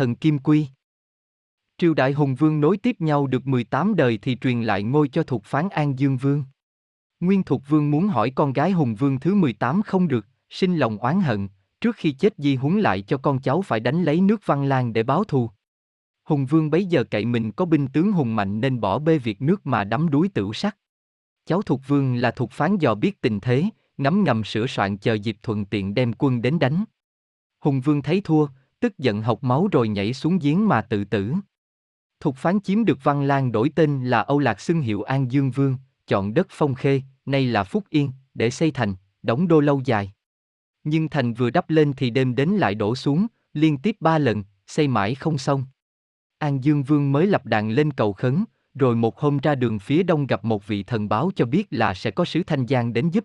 thần Kim Quy. Triều đại Hùng Vương nối tiếp nhau được 18 đời thì truyền lại ngôi cho thuộc phán An Dương Vương. Nguyên Thục Vương muốn hỏi con gái Hùng Vương thứ 18 không được, sinh lòng oán hận, trước khi chết di huấn lại cho con cháu phải đánh lấy nước Văn Lang để báo thù. Hùng Vương bấy giờ cậy mình có binh tướng hùng mạnh nên bỏ bê việc nước mà đắm đuối tửu sắc. Cháu Thục Vương là thuộc phán dò biết tình thế, ngấm ngầm sửa soạn chờ dịp thuận tiện đem quân đến đánh. Hùng Vương thấy thua, tức giận học máu rồi nhảy xuống giếng mà tự tử. Thục phán chiếm được Văn Lang đổi tên là Âu Lạc xưng hiệu An Dương Vương, chọn đất Phong Khê, nay là Phúc Yên, để xây thành, đóng đô lâu dài. Nhưng thành vừa đắp lên thì đêm đến lại đổ xuống, liên tiếp ba lần, xây mãi không xong. An Dương Vương mới lập đàn lên cầu khấn, rồi một hôm ra đường phía đông gặp một vị thần báo cho biết là sẽ có sứ Thanh Giang đến giúp.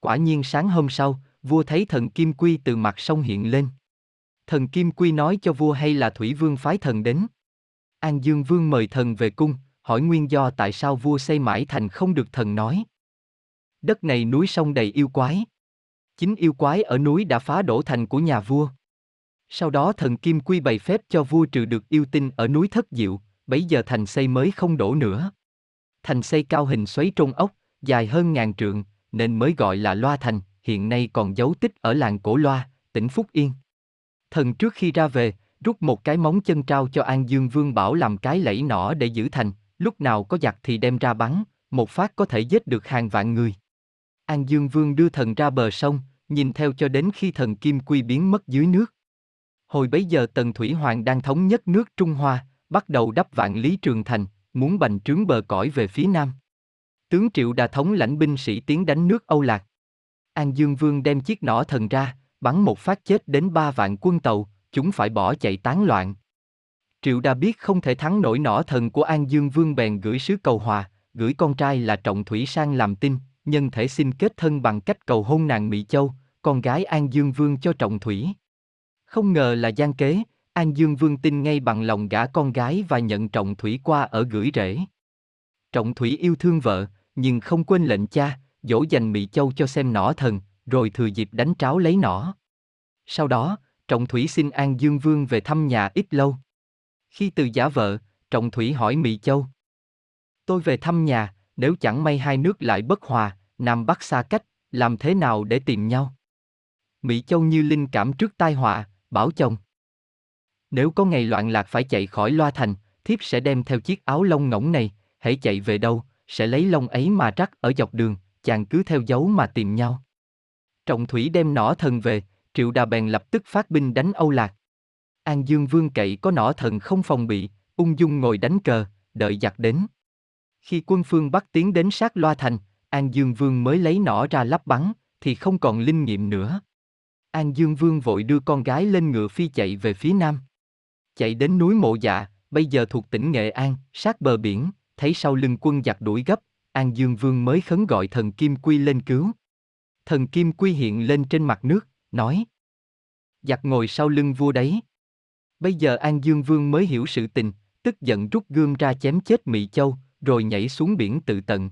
Quả nhiên sáng hôm sau, vua thấy thần Kim Quy từ mặt sông hiện lên. Thần Kim Quy nói cho vua hay là Thủy Vương phái thần đến. An Dương Vương mời thần về cung, hỏi nguyên do tại sao vua xây mãi thành không được thần nói. Đất này núi sông đầy yêu quái. Chính yêu quái ở núi đã phá đổ thành của nhà vua. Sau đó thần Kim Quy bày phép cho vua trừ được yêu tinh ở núi Thất Diệu, bấy giờ thành xây mới không đổ nữa. Thành xây cao hình xoáy trôn ốc, dài hơn ngàn trượng, nên mới gọi là Loa Thành, hiện nay còn dấu tích ở làng Cổ Loa, tỉnh Phúc Yên. Thần trước khi ra về, rút một cái móng chân trao cho An Dương Vương bảo làm cái lẫy nỏ để giữ thành, lúc nào có giặc thì đem ra bắn, một phát có thể giết được hàng vạn người. An Dương Vương đưa thần ra bờ sông, nhìn theo cho đến khi thần Kim Quy biến mất dưới nước. Hồi bấy giờ Tần Thủy Hoàng đang thống nhất nước Trung Hoa, bắt đầu đắp vạn lý trường thành, muốn bành trướng bờ cõi về phía nam. Tướng Triệu Đà thống lãnh binh sĩ tiến đánh nước Âu Lạc. An Dương Vương đem chiếc nỏ thần ra, bắn một phát chết đến ba vạn quân tàu, chúng phải bỏ chạy tán loạn. Triệu Đa biết không thể thắng nổi nỏ thần của An Dương Vương bèn gửi sứ cầu hòa, gửi con trai là Trọng Thủy sang làm tin, nhân thể xin kết thân bằng cách cầu hôn nàng Mỹ Châu, con gái An Dương Vương cho Trọng Thủy. Không ngờ là gian kế, An Dương Vương tin ngay bằng lòng gả con gái và nhận Trọng Thủy qua ở gửi rễ. Trọng Thủy yêu thương vợ, nhưng không quên lệnh cha, dỗ dành Mỹ Châu cho xem nỏ thần, rồi thừa dịp đánh tráo lấy nỏ. Sau đó, Trọng Thủy xin An Dương Vương về thăm nhà ít lâu. Khi từ giả vợ, Trọng Thủy hỏi Mỹ Châu. Tôi về thăm nhà, nếu chẳng may hai nước lại bất hòa, Nam Bắc xa cách, làm thế nào để tìm nhau? Mỹ Châu như linh cảm trước tai họa, bảo chồng. Nếu có ngày loạn lạc phải chạy khỏi loa thành, thiếp sẽ đem theo chiếc áo lông ngỗng này, hãy chạy về đâu, sẽ lấy lông ấy mà rắc ở dọc đường, chàng cứ theo dấu mà tìm nhau. Trọng Thủy đem nỏ thần về, Triệu Đà bèn lập tức phát binh đánh Âu Lạc. An Dương Vương cậy có nỏ thần không phòng bị, ung dung ngồi đánh cờ, đợi giặc đến. Khi quân phương Bắc tiến đến sát loa thành, An Dương Vương mới lấy nỏ ra lắp bắn, thì không còn linh nghiệm nữa. An Dương Vương vội đưa con gái lên ngựa phi chạy về phía nam. Chạy đến núi Mộ Dạ, bây giờ thuộc tỉnh Nghệ An, sát bờ biển, thấy sau lưng quân giặc đuổi gấp, An Dương Vương mới khấn gọi thần Kim Quy lên cứu. Thần Kim Quy hiện lên trên mặt nước, nói. Giặc ngồi sau lưng vua đấy. Bây giờ An Dương Vương mới hiểu sự tình, tức giận rút gươm ra chém chết mỹ Châu, rồi nhảy xuống biển tự tận.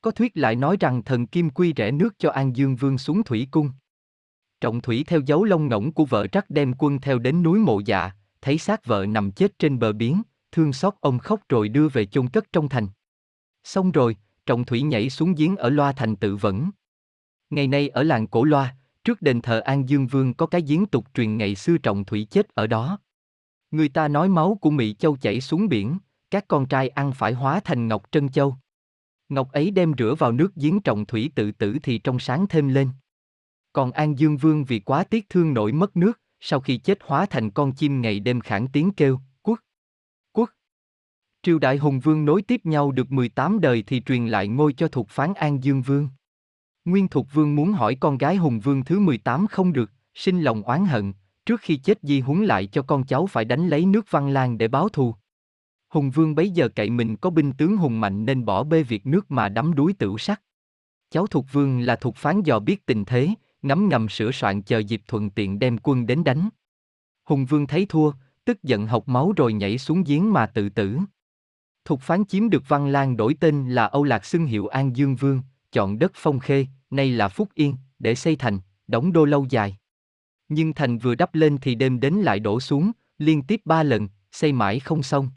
Có thuyết lại nói rằng thần Kim Quy rẽ nước cho An Dương Vương xuống thủy cung. Trọng thủy theo dấu lông ngỗng của vợ trắc đem quân theo đến núi mộ dạ, thấy xác vợ nằm chết trên bờ biển, thương xót ông khóc rồi đưa về chôn cất trong thành. Xong rồi, trọng thủy nhảy xuống giếng ở loa thành tự vẫn. Ngày nay ở làng cổ loa, trước đền thờ An Dương Vương có cái giếng tục truyền ngày xưa trọng thủy chết ở đó. Người ta nói máu của Mỹ Châu chảy xuống biển, các con trai ăn phải hóa thành Ngọc Trân Châu. Ngọc ấy đem rửa vào nước giếng trọng thủy tự tử thì trong sáng thêm lên. Còn An Dương Vương vì quá tiếc thương nổi mất nước, sau khi chết hóa thành con chim ngày đêm khản tiếng kêu, quốc, quốc. Triều đại Hùng Vương nối tiếp nhau được 18 đời thì truyền lại ngôi cho thuộc phán An Dương Vương. Nguyên Thục Vương muốn hỏi con gái Hùng Vương thứ 18 không được, sinh lòng oán hận, trước khi chết di huấn lại cho con cháu phải đánh lấy nước Văn Lang để báo thù. Hùng Vương bấy giờ cậy mình có binh tướng hùng mạnh nên bỏ bê việc nước mà đắm đuối tửu sắc. Cháu Thục Vương là thuộc phán dò biết tình thế, ngấm ngầm sửa soạn chờ dịp thuận tiện đem quân đến đánh. Hùng Vương thấy thua, tức giận học máu rồi nhảy xuống giếng mà tự tử. Thục phán chiếm được Văn Lang đổi tên là Âu Lạc xưng hiệu An Dương Vương, chọn đất Phong Khê, nay là Phúc Yên, để xây thành, đóng đô lâu dài. Nhưng thành vừa đắp lên thì đêm đến lại đổ xuống, liên tiếp ba lần, xây mãi không xong.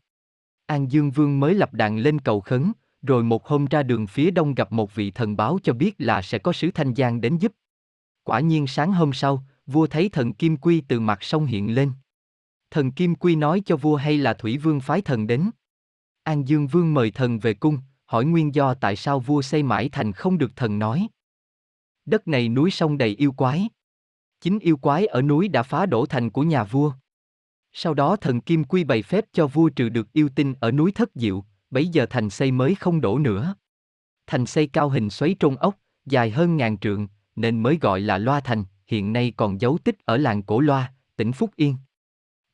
An Dương Vương mới lập đàn lên cầu khấn, rồi một hôm ra đường phía đông gặp một vị thần báo cho biết là sẽ có sứ Thanh Giang đến giúp. Quả nhiên sáng hôm sau, vua thấy thần Kim Quy từ mặt sông hiện lên. Thần Kim Quy nói cho vua hay là Thủy Vương phái thần đến. An Dương Vương mời thần về cung, hỏi nguyên do tại sao vua xây mãi thành không được thần nói. Đất này núi sông đầy yêu quái. Chính yêu quái ở núi đã phá đổ thành của nhà vua. Sau đó thần Kim Quy bày phép cho vua trừ được yêu tinh ở núi Thất Diệu, bấy giờ thành xây mới không đổ nữa. Thành xây cao hình xoáy trôn ốc, dài hơn ngàn trượng, nên mới gọi là Loa Thành, hiện nay còn dấu tích ở làng Cổ Loa, tỉnh Phúc Yên.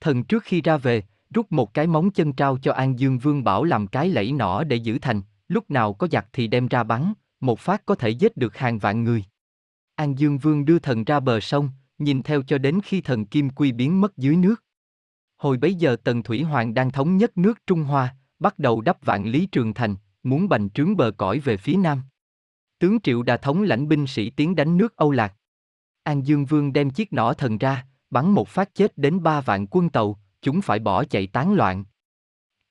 Thần trước khi ra về, rút một cái móng chân trao cho An Dương Vương bảo làm cái lẫy nỏ để giữ thành, lúc nào có giặc thì đem ra bắn, một phát có thể giết được hàng vạn người. An Dương Vương đưa thần ra bờ sông, nhìn theo cho đến khi thần Kim Quy biến mất dưới nước. Hồi bấy giờ Tần Thủy Hoàng đang thống nhất nước Trung Hoa, bắt đầu đắp vạn lý trường thành, muốn bành trướng bờ cõi về phía nam. Tướng Triệu Đà thống lãnh binh sĩ tiến đánh nước Âu Lạc. An Dương Vương đem chiếc nỏ thần ra, bắn một phát chết đến ba vạn quân tàu, chúng phải bỏ chạy tán loạn.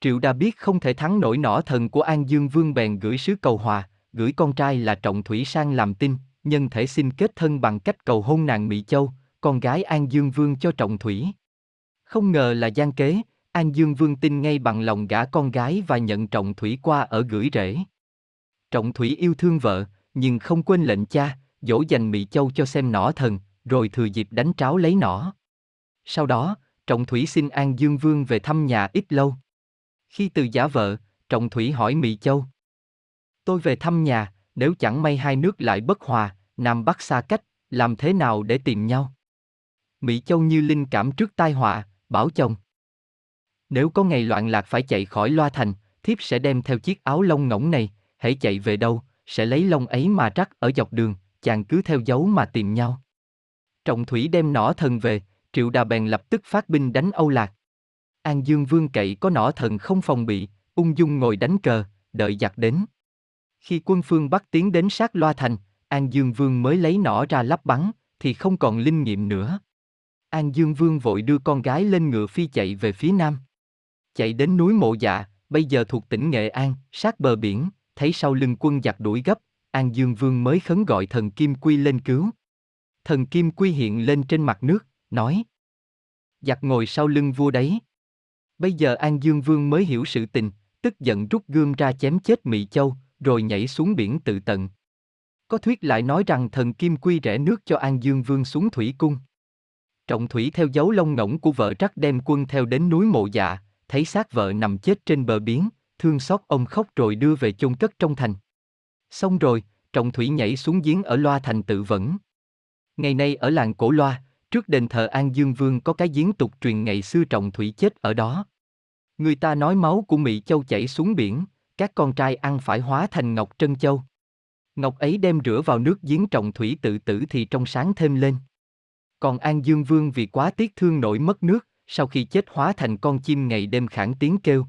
Triệu Đa biết không thể thắng nổi nỏ thần của An Dương Vương bèn gửi sứ cầu hòa, gửi con trai là Trọng Thủy sang làm tin, nhân thể xin kết thân bằng cách cầu hôn nàng Mỹ Châu, con gái An Dương Vương cho Trọng Thủy. Không ngờ là gian kế, An Dương Vương tin ngay bằng lòng gả con gái và nhận Trọng Thủy qua ở gửi rễ. Trọng Thủy yêu thương vợ, nhưng không quên lệnh cha, dỗ dành Mỹ Châu cho xem nỏ thần, rồi thừa dịp đánh tráo lấy nỏ. Sau đó, Trọng Thủy xin An Dương Vương về thăm nhà ít lâu. Khi từ giả vợ, Trọng Thủy hỏi Mỹ Châu. Tôi về thăm nhà, nếu chẳng may hai nước lại bất hòa, Nam Bắc xa cách, làm thế nào để tìm nhau? Mỹ Châu như linh cảm trước tai họa, bảo chồng. Nếu có ngày loạn lạc phải chạy khỏi loa thành, thiếp sẽ đem theo chiếc áo lông ngỗng này, hãy chạy về đâu, sẽ lấy lông ấy mà rắc ở dọc đường, chàng cứ theo dấu mà tìm nhau. Trọng Thủy đem nỏ thần về, Triệu Đà bèn lập tức phát binh đánh Âu Lạc. An Dương Vương cậy có nỏ thần không phòng bị, ung dung ngồi đánh cờ, đợi giặc đến. Khi quân phương Bắc tiến đến sát loa thành, An Dương Vương mới lấy nỏ ra lắp bắn, thì không còn linh nghiệm nữa. An Dương Vương vội đưa con gái lên ngựa phi chạy về phía nam. Chạy đến núi Mộ Dạ, bây giờ thuộc tỉnh Nghệ An, sát bờ biển, thấy sau lưng quân giặc đuổi gấp, An Dương Vương mới khấn gọi thần Kim Quy lên cứu. Thần Kim Quy hiện lên trên mặt nước, nói. Giặc ngồi sau lưng vua đấy. Bây giờ An Dương Vương mới hiểu sự tình, tức giận rút gươm ra chém chết Mỹ Châu, rồi nhảy xuống biển tự tận. Có thuyết lại nói rằng thần Kim Quy rẽ nước cho An Dương Vương xuống thủy cung. Trọng thủy theo dấu lông ngỗng của vợ trắc đem quân theo đến núi mộ dạ, thấy xác vợ nằm chết trên bờ biển, thương xót ông khóc rồi đưa về chôn cất trong thành. Xong rồi, trọng thủy nhảy xuống giếng ở loa thành tự vẫn. Ngày nay ở làng Cổ Loa, trước đền thờ An Dương Vương có cái giếng tục truyền ngày xưa trọng thủy chết ở đó. Người ta nói máu của Mỹ Châu chảy xuống biển, các con trai ăn phải hóa thành ngọc trân châu. Ngọc ấy đem rửa vào nước giếng trọng thủy tự tử thì trong sáng thêm lên. Còn An Dương Vương vì quá tiếc thương nổi mất nước, sau khi chết hóa thành con chim ngày đêm khản tiếng kêu,